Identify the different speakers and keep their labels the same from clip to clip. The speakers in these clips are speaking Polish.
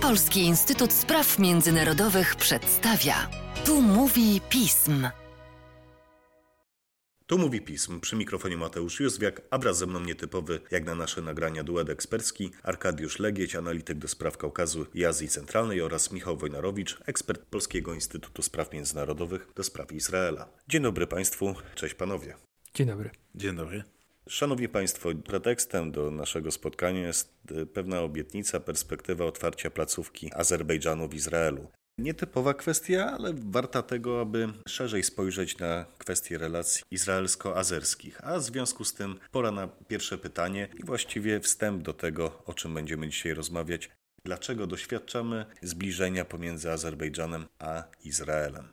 Speaker 1: Polski Instytut Spraw Międzynarodowych przedstawia. Tu mówi pism.
Speaker 2: Tu mówi pism. Przy mikrofonie Mateusz Józwiak, a wraz ze mną nietypowy, jak na nasze nagrania, duet ekspercki Arkadiusz Legieć, analityk do spraw Kaukazu i Azji Centralnej oraz Michał Wojnarowicz, ekspert Polskiego Instytutu Spraw Międzynarodowych do spraw Izraela. Dzień dobry Państwu, cześć Panowie.
Speaker 3: Dzień dobry.
Speaker 4: Dzień dobry.
Speaker 2: Szanowni Państwo, pretekstem do naszego spotkania jest e, pewna obietnica, perspektywa otwarcia placówki Azerbejdżanu w Izraelu. Nietypowa kwestia, ale warta tego, aby szerzej spojrzeć na kwestie relacji izraelsko-azerskich. A w związku z tym pora na pierwsze pytanie i właściwie wstęp do tego, o czym będziemy dzisiaj rozmawiać. Dlaczego doświadczamy zbliżenia pomiędzy Azerbejdżanem a Izraelem?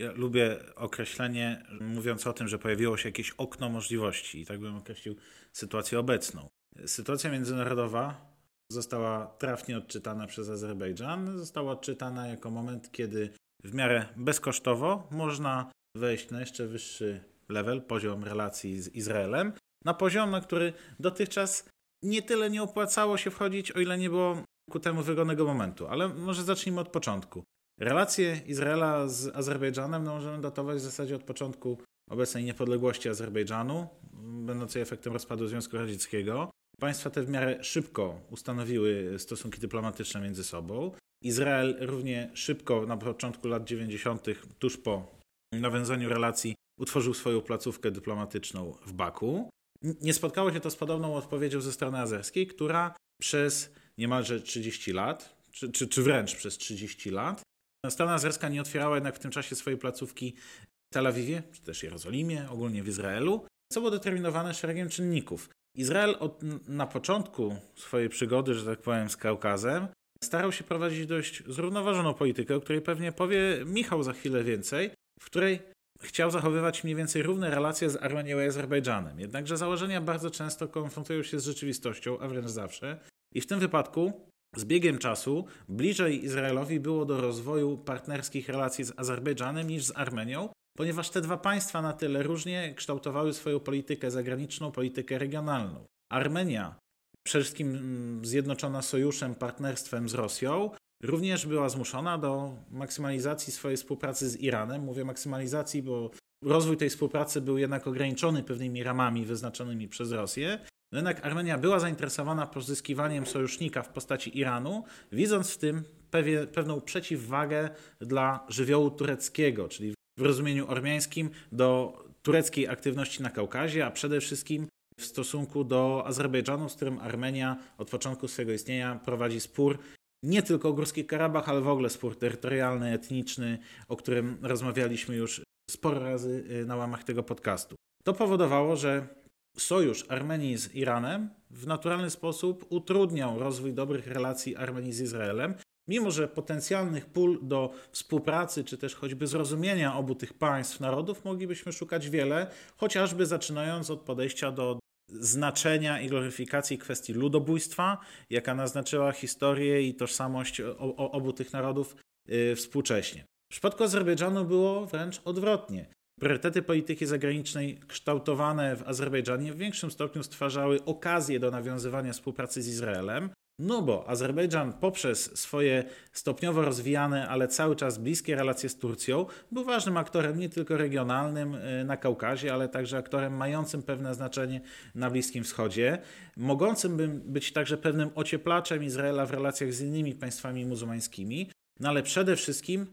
Speaker 4: Ja lubię określenie mówiące o tym, że pojawiło się jakieś okno możliwości i tak bym określił sytuację obecną. Sytuacja międzynarodowa została trafnie odczytana przez Azerbejdżan. Została odczytana jako moment, kiedy w miarę bezkosztowo można wejść na jeszcze wyższy level, poziom relacji z Izraelem, na poziom, na który dotychczas nie tyle nie opłacało się wchodzić, o ile nie było ku temu wygodnego momentu. Ale może zacznijmy od początku. Relacje Izraela z Azerbejdżanem no, możemy datować w zasadzie od początku obecnej niepodległości Azerbejdżanu, będącej efektem rozpadu Związku Radzieckiego. Państwa te w miarę szybko ustanowiły stosunki dyplomatyczne między sobą. Izrael równie szybko na początku lat 90., tuż po nawiązaniu relacji, utworzył swoją placówkę dyplomatyczną w Baku. Nie spotkało się to z podobną odpowiedzią ze strony azerskiej, która przez niemalże 30 lat, czy, czy, czy wręcz przez 30 lat, strona azerska nie otwierała jednak w tym czasie swojej placówki w Tel Awiwie, czy też Jerozolimie, ogólnie w Izraelu, co było determinowane szeregiem czynników. Izrael od, na początku swojej przygody, że tak powiem, z Kaukazem, starał się prowadzić dość zrównoważoną politykę, o której pewnie powie Michał za chwilę więcej, w której chciał zachowywać mniej więcej równe relacje z Armenią i Azerbejdżanem. Jednakże założenia bardzo często konfrontują się z rzeczywistością, a wręcz zawsze. I w tym wypadku z biegiem czasu bliżej Izraelowi było do rozwoju partnerskich relacji z Azerbejdżanem niż z Armenią, ponieważ te dwa państwa na tyle różnie kształtowały swoją politykę zagraniczną, politykę regionalną. Armenia, przede wszystkim mm, zjednoczona sojuszem, partnerstwem z Rosją, również była zmuszona do maksymalizacji swojej współpracy z Iranem. Mówię maksymalizacji, bo rozwój tej współpracy był jednak ograniczony pewnymi ramami wyznaczonymi przez Rosję. No jednak Armenia była zainteresowana pozyskiwaniem sojusznika w postaci Iranu, widząc w tym pewie, pewną przeciwwagę dla żywiołu tureckiego, czyli w rozumieniu ormiańskim do tureckiej aktywności na Kaukazie, a przede wszystkim w stosunku do Azerbejdżanu, z którym Armenia od początku swojego istnienia prowadzi spór nie tylko o Górski Karabach, ale w ogóle spór terytorialny, etniczny, o którym rozmawialiśmy już sporo razy y, na łamach tego podcastu. To powodowało, że sojusz Armenii z Iranem w naturalny sposób utrudniał rozwój dobrych relacji Armenii z Izraelem, mimo że potencjalnych pól do współpracy, czy też choćby zrozumienia obu tych państw, narodów moglibyśmy szukać wiele, chociażby zaczynając od podejścia do znaczenia i gloryfikacji kwestii ludobójstwa, jaka naznaczyła historię i tożsamość obu tych narodów yy, współcześnie. W przypadku Azerbejdżanu było wręcz odwrotnie. Priorytety polityki zagranicznej kształtowane w Azerbejdżanie w większym stopniu stwarzały okazję do nawiązywania współpracy z Izraelem, no bo Azerbejdżan poprzez swoje stopniowo rozwijane, ale cały czas bliskie relacje z Turcją był ważnym aktorem nie tylko regionalnym y, na Kaukazie, ale także aktorem mającym pewne znaczenie na Bliskim Wschodzie, mogącym być także pewnym ocieplaczem Izraela w relacjach z innymi państwami muzułmańskimi, no ale przede wszystkim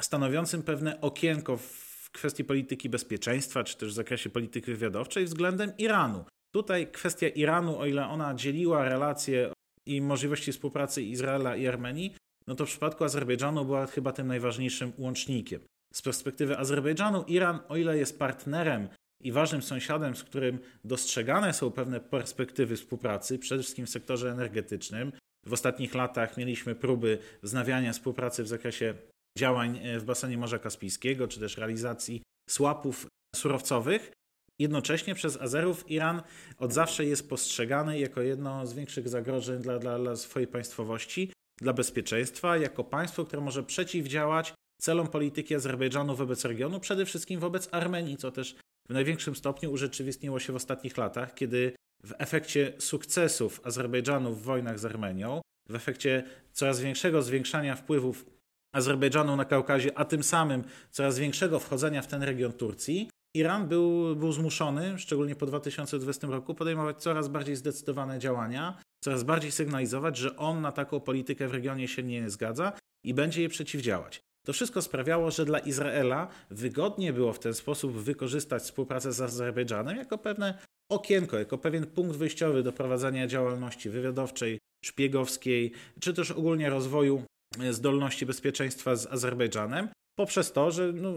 Speaker 4: stanowiącym pewne okienko w w kwestii polityki bezpieczeństwa, czy też w zakresie polityki wywiadowczej względem Iranu. Tutaj kwestia Iranu, o ile ona dzieliła relacje i możliwości współpracy Izraela i Armenii, no to w przypadku Azerbejdżanu była chyba tym najważniejszym łącznikiem. Z perspektywy Azerbejdżanu, Iran, o ile jest partnerem i ważnym sąsiadem, z którym dostrzegane są pewne perspektywy współpracy, przede wszystkim w sektorze energetycznym. W ostatnich latach mieliśmy próby wznawiania współpracy w zakresie działań e, w basenie Morza Kaspijskiego, czy też realizacji słapów surowcowych. Jednocześnie przez Azerów Iran od zawsze jest postrzegany jako jedno z większych zagrożeń dla, dla, dla swojej państwowości, dla bezpieczeństwa, jako państwo, które może przeciwdziałać celom polityki Azerbejdżanu wobec regionu, przede wszystkim wobec Armenii, co też w największym stopniu urzeczywistniło się w ostatnich latach, kiedy w efekcie sukcesów Azerbejdżanu w wojnach z Armenią w efekcie coraz większego zwiększania wpływów Azerbejdżanu na Kaukazie, a tym samym coraz większego wchodzenia w ten region Turcji, Iran był, był zmuszony, szczególnie po 2020 roku, podejmować coraz bardziej zdecydowane działania, coraz bardziej sygnalizować, że on na taką politykę w regionie się nie zgadza i będzie jej przeciwdziałać. To wszystko sprawiało, że dla Izraela wygodnie było w ten sposób wykorzystać współpracę z Azerbejdżanem jako pewne okienko, jako pewien punkt wyjściowy do prowadzenia działalności wywiadowczej, szpiegowskiej, czy też ogólnie rozwoju zdolności bezpieczeństwa z Azerbejdżanem, poprzez to, że no,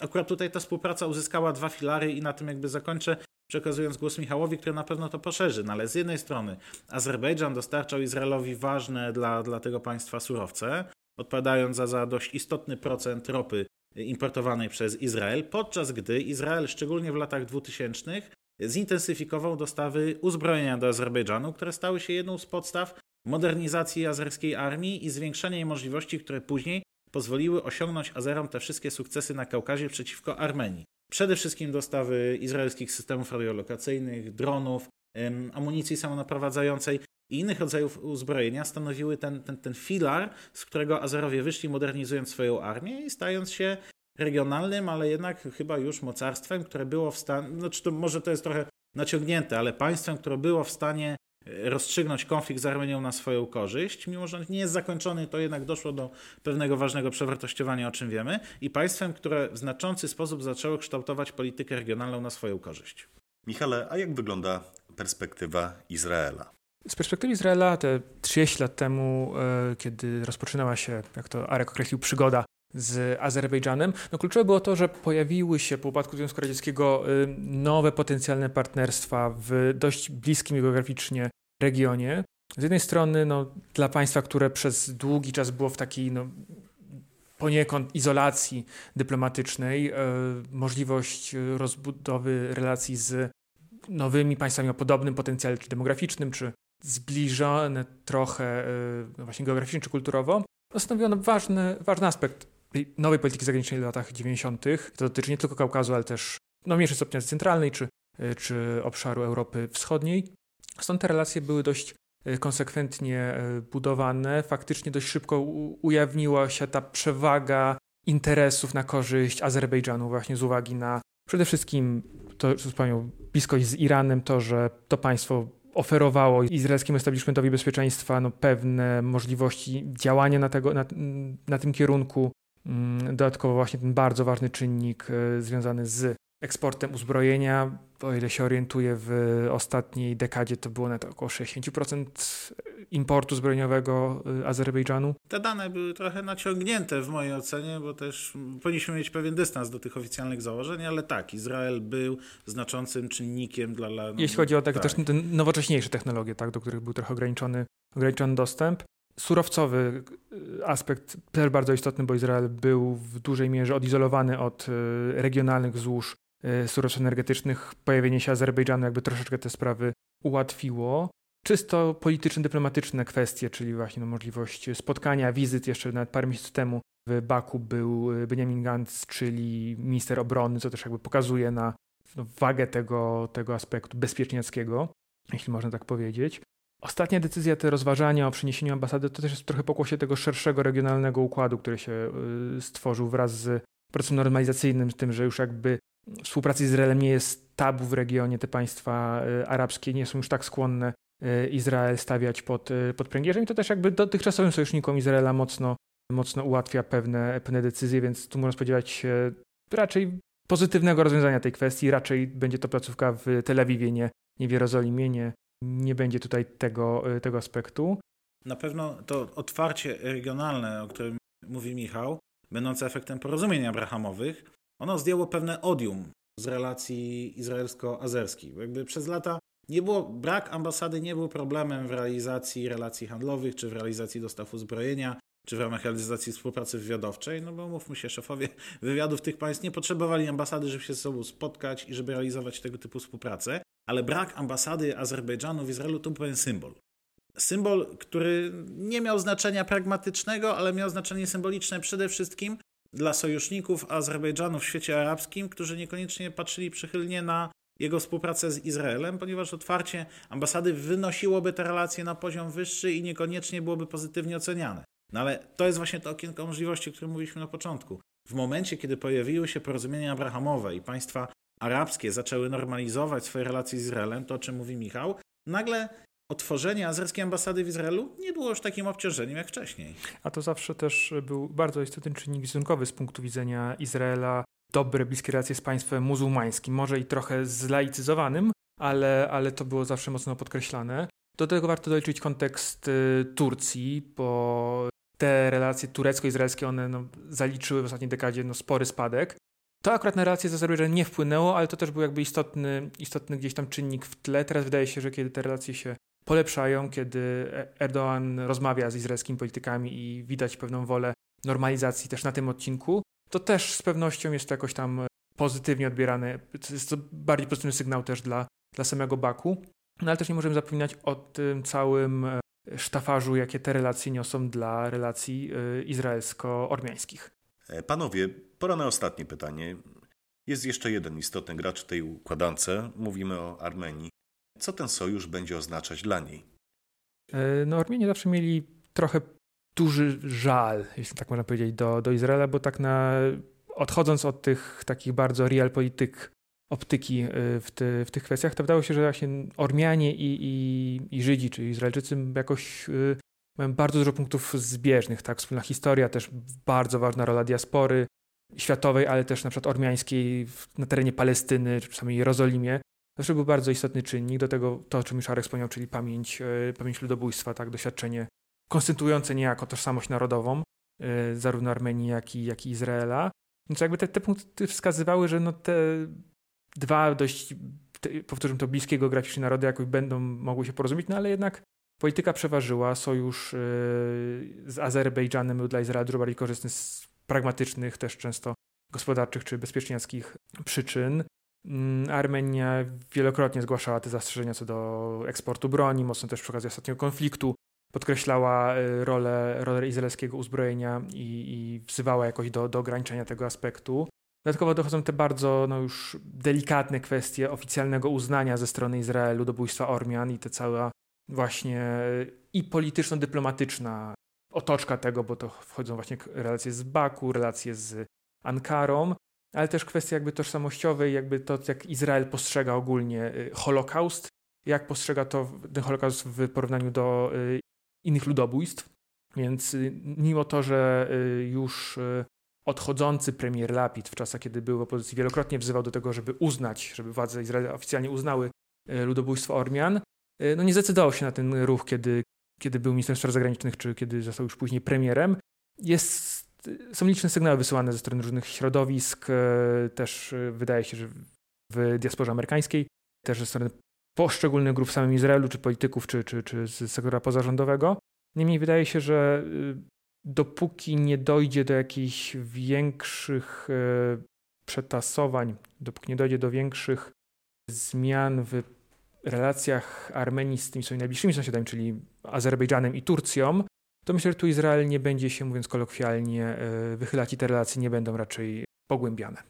Speaker 4: akurat tutaj ta współpraca uzyskała dwa filary i na tym jakby zakończę, przekazując głos Michałowi, który na pewno to poszerzy. No ale z jednej strony Azerbejdżan dostarczał Izraelowi ważne dla, dla tego państwa surowce, odpowiadając za, za dość istotny procent ropy importowanej przez Izrael, podczas gdy Izrael, szczególnie w latach 2000, zintensyfikował dostawy uzbrojenia do Azerbejdżanu, które stały się jedną z podstaw modernizacji azerskiej armii i zwiększenia jej możliwości, które później pozwoliły osiągnąć Azerom te wszystkie sukcesy na Kaukazie przeciwko Armenii. Przede wszystkim dostawy izraelskich systemów radiolokacyjnych, dronów, amunicji samonaprowadzającej i innych rodzajów uzbrojenia stanowiły ten, ten, ten filar, z którego Azerowie wyszli modernizując swoją armię i stając się regionalnym, ale jednak chyba już mocarstwem, które było w stanie, znaczy to może to jest trochę naciągnięte, ale państwem, które było w stanie rozstrzygnąć konflikt z Armenią na swoją korzyść, mimo że nie jest zakończony, to jednak doszło do pewnego ważnego przewartościowania, o czym wiemy, i państwem, które w znaczący sposób zaczęło kształtować politykę regionalną na swoją korzyść.
Speaker 2: Michale, a jak wygląda perspektywa Izraela?
Speaker 3: Z perspektywy Izraela te 30 lat temu, e, kiedy rozpoczynała się, jak to Arek określił, przygoda z Azerbejdżanem, no kluczowe było to, że pojawiły się po upadku Związku Radzieckiego y, nowe potencjalne partnerstwa w dość bliskim geograficznie regionie. Z jednej strony no, dla państwa, które przez długi czas było w takiej no, poniekąd izolacji dyplomatycznej, y, możliwość rozbudowy relacji z nowymi państwami o podobnym potencjale czy demograficznym, czy zbliżone trochę y, no właśnie geograficznie czy kulturowo, stanowiono ważny, ważny aspekt nowej polityki zagranicznej w latach 90. To dotyczy nie tylko Kaukazu, ale też no, w mniejszym stopniu centralnej czy, czy obszaru Europy Wschodniej. Stąd te relacje były dość y, konsekwentnie budowane. Faktycznie dość szybko ujawniła się ta przewaga interesów na korzyść Azerbejdżanu właśnie z uwagi na przede wszystkim to, co wspomniał, bliskość z Iranem, to, że to państwo oferowało izraelskiemu establishmentowi bezpieczeństwa no, pewne możliwości działania na, tego, na, na tym kierunku. Mm, dodatkowo właśnie ten bardzo ważny czynnik e, związany z eksportem uzbrojenia. O ile się orientuję, w ostatniej dekadzie to było nawet około 60% importu zbrojeniowego y, Azerbejdżanu.
Speaker 4: Te dane były trochę naciągnięte w mojej ocenie, bo też powinniśmy mieć pewien dystans do tych oficjalnych założeń, ale tak, Izrael był znaczącym czynnikiem dla... No,
Speaker 3: Jeśli chodzi o tak, tak. też nowocześniejsze technologie, tak, do których był trochę ograniczony, ograniczony dostęp. Surowcowy y, aspekt też bardzo istotny, bo Izrael był w dużej mierze odizolowany od y, regionalnych złóż surowców energetycznych. Pojawienie się Azerbejdżanu jakby troszeczkę te sprawy ułatwiło czysto polityczno-dyplomatyczne kwestie, czyli właśnie no, możliwość spotkania, wizyt. Jeszcze nawet parę miesięcy temu w Baku był e, Benjamin Gantz, czyli minister obrony, co też jakby pokazuje na no, wagę tego, tego aspektu bezpieczniackiego, jeśli można tak powiedzieć. Ostatnia decyzja, te rozważania o przeniesieniu ambasady, to też jest trochę pokłosie tego szerszego regionalnego układu, który się e, stworzył wraz z procesem normalizacyjnym, z tym, że już jakby współpraca z Izraelem nie jest tabu w regionie, te państwa e, arabskie nie są już tak skłonne Y, Izrael stawiać pod, y, pod pręgierzem i to też jakby dotychczasowym sojusznikom Izraela mocno, mocno ułatwia pewne, pewne decyzje, więc tu można spodziewać się raczej pozytywnego rozwiązania tej kwestii. Raczej będzie to placówka w Tel Awiwie, nie, nie w Jerozolimie, nie, nie będzie tutaj tego, tego aspektu.
Speaker 4: Na pewno to otwarcie regionalne, o którym mówi Michał, będące efektem porozumień abrahamowych, ono zdjęło pewne odium z relacji izraelsko-azerskich. Jakby przez lata nie było, brak ambasady nie był problemem w realizacji relacji handlowych, czy w realizacji dostaw uzbrojenia, czy w ramach realizacji współpracy wywiadowczej, no bo mówmy się, szefowie wywiadów tych państw nie potrzebowali ambasady, żeby się ze sobą spotkać i żeby realizować tego typu współpracę, ale brak ambasady Azerbejdżanu w Izraelu to był pewien symbol. Symbol, który nie miał znaczenia pragmatycznego, ale miał znaczenie symboliczne przede wszystkim dla sojuszników Azerbejdżanu w świecie arabskim, którzy niekoniecznie patrzyli przychylnie na jego współpracę z Izraelem, ponieważ otwarcie ambasady wynosiłoby te relacje na poziom wyższy i niekoniecznie byłoby pozytywnie oceniane. No ale to jest właśnie to okienko możliwości, o którym mówiliśmy na początku. W momencie, kiedy pojawiły się porozumienia abrahamowe i państwa arabskie zaczęły normalizować swoje relacje z Izraelem, to o czym mówi Michał, nagle otworzenie azerskiej ambasady w Izraelu nie było już takim obciążeniem jak wcześniej.
Speaker 3: A to zawsze też był bardzo istotny czynnik wizerunkowy z punktu widzenia Izraela. Dobre, bliskie relacje z państwem muzułmańskim, może i trochę zlaicyzowanym, ale, ale to było zawsze mocno podkreślane. Do tego warto doliczyć kontekst y, Turcji, bo te relacje turecko-izraelskie, one no, zaliczyły w ostatniej dekadzie no, spory spadek. To akurat na relacje z Azerbejdżanem nie wpłynęło, ale to też był jakby istotny, istotny gdzieś tam czynnik w tle. Teraz wydaje się, że kiedy te relacje się polepszają, kiedy e- Erdoğan rozmawia z izraelskimi politykami i widać pewną wolę normalizacji też na tym odcinku, to też z pewnością jest to jakoś tam pozytywnie odbierane. Jest to bardziej pozytywny sygnał też dla, dla samego Baku. No ale też nie możemy zapominać o tym całym e, sztafarzu, jakie te relacje niosą dla relacji e, izraelsko-ormiańskich.
Speaker 2: Panowie, pora na ostatnie pytanie. Jest jeszcze jeden istotny gracz w tej układance. Mówimy o Armenii. Co ten sojusz będzie oznaczać dla niej?
Speaker 3: E, no, Armienie zawsze mieli trochę duży żal, jeśli tak można powiedzieć, do, do Izraela, bo tak na, odchodząc od tych takich bardzo realpolityk optyki e, w, te, w tych kwestiach, to wydało się, że właśnie Ormianie i, i, i Żydzi, czy Izraelczycy jakoś y, mają bardzo dużo punktów zbieżnych, tak? Wspólna historia, też bardzo ważna rola diaspory światowej, ale też na przykład ormiańskiej na terenie Palestyny, czy samej Jerozolimie. Zawsze był bardzo istotny czynnik. Do tego to, o czym już Arek wspomniał, czyli pamięć, e, pamięć ludobójstwa, tak, doświadczenie konstytuujące niejako tożsamość narodową, e, zarówno Armenii, jak i, jak i Izraela. Więc jakby te, te punkty wskazywały, że no te dwa dość, te, powtórzę to, bliskie geograficznie narody jakoś będą mogły się porozumieć, no ale jednak polityka przeważyła. Sojusz e, z Azerbejdżanem był dla Izraela dużo bardziej korzystny z pragmatycznych, też często gospodarczych czy bezpieczniackich przyczyn. Mm, Armenia wielokrotnie zgłaszała te zastrzeżenia co do eksportu broni, mocno też przy okazji ostatniego konfliktu podkreślała y, rolę, rolę izraelskiego uzbrojenia i, i wzywała jakoś do, do ograniczenia tego aspektu. Dodatkowo dochodzą te bardzo no już delikatne kwestie oficjalnego uznania ze strony Izraelu ludobójstwa Ormian i te cała właśnie i polityczno-dyplomatyczna otoczka tego, bo to wchodzą właśnie relacje z Baku, relacje z Ankarą, ale też kwestie jakby tożsamościowej, jakby to, jak Izrael postrzega ogólnie y, Holokaust, jak postrzega to ten Holokaust w porównaniu do y, innych ludobójstw. Więc y, mimo to, że już odchodzący premier Lapid w czasach, kiedy był w opozycji, wielokrotnie wzywał do tego, żeby uznać, żeby władze Izraela oficjalnie uznały ludobójstwo Ormian, no nie zdecydował się na ten ruch, kiedy, kiedy był ministrem spraw zagranicznych, czy kiedy został już później premierem. Jest są liczne sygnały wysyłane ze strony różnych środowisk, e, też e, wydaje się, że w diasporze amerykańskiej, też ze strony poszczególnych grup w samym Izraelu, czy polityków, czy, czy, czy z sektora pozarządowego. Niemniej wydaje się, że e, dopóki nie dojdzie do jakichś większych przetasowań, dopóki nie dojdzie do większych zmian w relacjach Armenii z tymi swoimi najbliższymi sąsiadami, czyli Azerbejdżanem i Turcją, to myślę, że tu Izrael nie będzie się, mówiąc kolokwialnie, e, wychylać i te relacje nie będą raczej pogłębiane.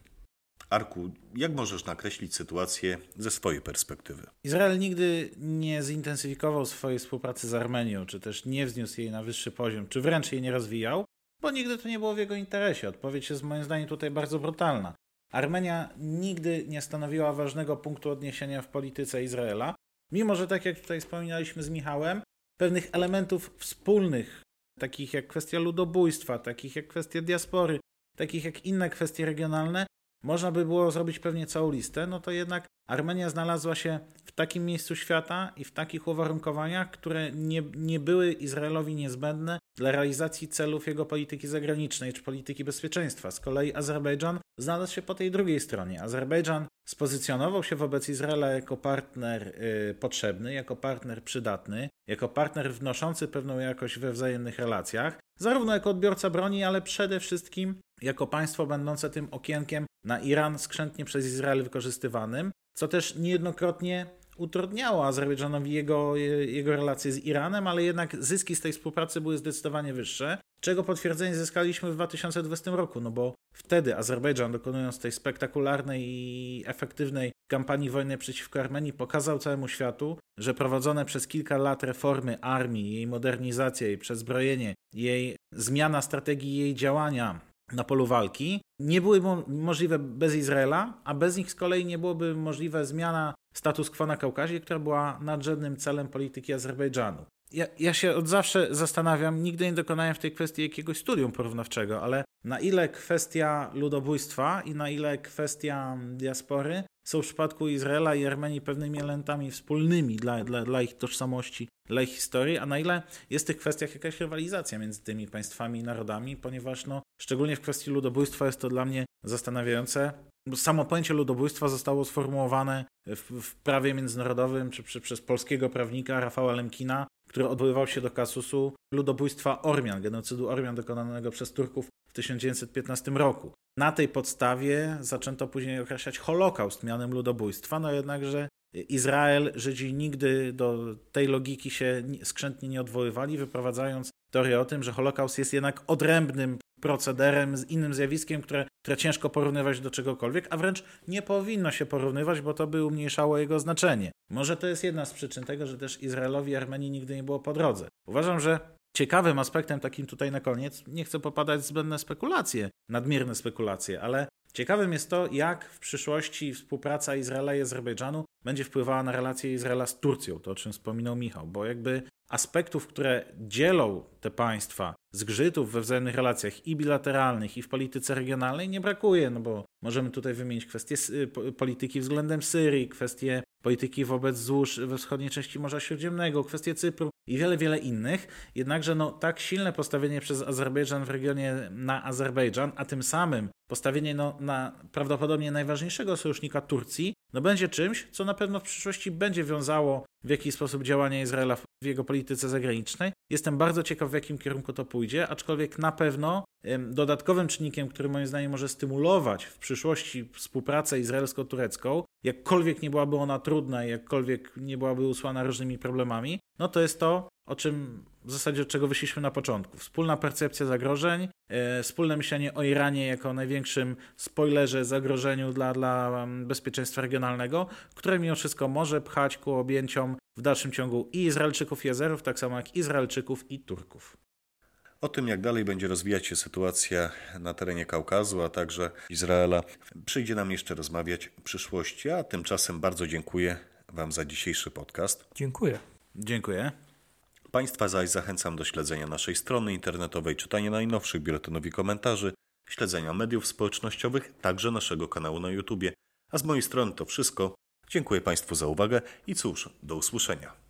Speaker 2: Arku, jak możesz nakreślić sytuację ze swojej perspektywy?
Speaker 4: Izrael nigdy nie zintensyfikował swojej współpracy z Armenią, czy też nie wzniósł jej na wyższy poziom, czy wręcz jej nie rozwijał, bo nigdy to nie było w jego interesie. Odpowiedź jest moim zdaniem tutaj bardzo brutalna. Armenia nigdy nie stanowiła ważnego punktu odniesienia w polityce Izraela, mimo że tak jak tutaj wspominaliśmy z Michałem, pewnych elementów wspólnych takich jak kwestia ludobójstwa, takich jak kwestia diaspory, takich jak inne kwestie regionalne, można by było zrobić pewnie całą listę, no to jednak Armenia znalazła się w takim miejscu świata i w takich uwarunkowaniach, które nie, nie były Izraelowi niezbędne dla realizacji celów jego polityki zagranicznej czy polityki bezpieczeństwa. Z kolei Azerbejdżan znalazł się po tej drugiej stronie. Azerbejdżan spozycjonował się wobec Izraela jako partner y, potrzebny, jako partner przydatny, jako partner wnoszący pewną jakość we wzajemnych relacjach, zarówno jako odbiorca broni, ale przede wszystkim jako państwo będące tym okienkiem na Iran skrzętnie przez Izrael wykorzystywanym, co też niejednokrotnie utrudniało Azerbejdżanowi jego, jego relacje z Iranem, ale jednak zyski z tej współpracy były zdecydowanie wyższe, czego potwierdzenie zyskaliśmy w 2020 roku, no bo wtedy Azerbejdżan dokonując tej spektakularnej i efektywnej kampanii wojny przeciwko Armenii pokazał całemu światu, że prowadzone przez kilka lat reformy armii, jej modernizacja, jej przezbrojenie, jej zmiana strategii jej działania na polu walki nie były możliwe bez Izraela, a bez nich z kolei nie byłoby możliwe zmiana status quo na Kaukazie, która była nadrzędnym celem polityki Azerbejdżanu. Ja, ja się od zawsze zastanawiam, nigdy nie dokonałem w tej kwestii jakiegoś studium porównawczego, ale na ile kwestia ludobójstwa i na ile kwestia diaspory są w przypadku Izraela i Armenii pewnymi elementami wspólnymi dla, dla, dla ich tożsamości, dla ich historii, a na ile jest w tych kwestiach jakaś rywalizacja między tymi państwami i narodami, ponieważ no, szczególnie w kwestii ludobójstwa jest to dla mnie zastanawiające. Samo pojęcie ludobójstwa zostało sformułowane w, w prawie międzynarodowym czy, czy, przez polskiego prawnika Rafała Lemkina, który odwoływał się do kasusu ludobójstwa Ormian, genocydu Ormian dokonanego przez Turków w 1915 roku. Na tej podstawie zaczęto później określać Holokaust mianem ludobójstwa, no jednakże Izrael, Żydzi nigdy do tej logiki się skrzętnie nie odwoływali, wyprowadzając teorię o tym, że Holokaust jest jednak odrębnym procederem, z innym zjawiskiem, które, które ciężko porównywać do czegokolwiek, a wręcz nie powinno się porównywać, bo to by umniejszało jego znaczenie. Może to jest jedna z przyczyn tego, że też Izraelowi i Armenii nigdy nie było po drodze. Uważam, że ciekawym aspektem takim tutaj na koniec, nie chcę popadać w zbędne spekulacje, nadmierne spekulacje, ale ciekawym jest to, jak w przyszłości współpraca Izraela i Azerbejdżanu będzie wpływała na relacje Izraela z Turcją, to o czym wspominał Michał, bo jakby aspektów, które dzielą te państwa, zgrzytów we wzajemnych relacjach i bilateralnych, i w polityce regionalnej nie brakuje, no bo możemy tutaj wymienić kwestie polityki względem Syrii, kwestie polityki wobec złóż we wschodniej części Morza Śródziemnego, kwestie Cypru i wiele, wiele innych. Jednakże no, tak silne postawienie przez Azerbejdżan w regionie na Azerbejdżan, a tym samym postawienie no, na prawdopodobnie najważniejszego sojusznika Turcji, no będzie czymś, co na pewno w przyszłości będzie wiązało w jakiś sposób działania Izraela w jego polityce zagranicznej. Jestem bardzo ciekaw, w jakim kierunku to pójdzie, aczkolwiek na pewno dodatkowym czynnikiem, który moim zdaniem może stymulować w przyszłości współpracę izraelsko-turecką, jakkolwiek nie byłaby ona trudna, jakkolwiek nie byłaby usłana różnymi problemami, no to jest to, o czym w zasadzie od czego wyszliśmy na początku. Wspólna percepcja zagrożeń, e, wspólne myślenie o Iranie jako największym spoilerze, zagrożeniu dla, dla bezpieczeństwa regionalnego, które mimo wszystko może pchać ku objęciom w dalszym ciągu i Izraelczyków i Azerów, tak samo jak Izraelczyków i Turków.
Speaker 2: O tym, jak dalej będzie rozwijać się sytuacja na terenie Kaukazu, a także Izraela, przyjdzie nam jeszcze rozmawiać w przyszłości. A tymczasem bardzo dziękuję Wam za dzisiejszy podcast.
Speaker 3: Dziękuję.
Speaker 4: Dziękuję.
Speaker 2: Państwa zaś zachęcam do śledzenia naszej strony internetowej, czytania najnowszych biuletynów i komentarzy, śledzenia mediów społecznościowych, także naszego kanału na YouTube. A z mojej strony to wszystko. Dziękuję Państwu za uwagę i cóż, do usłyszenia.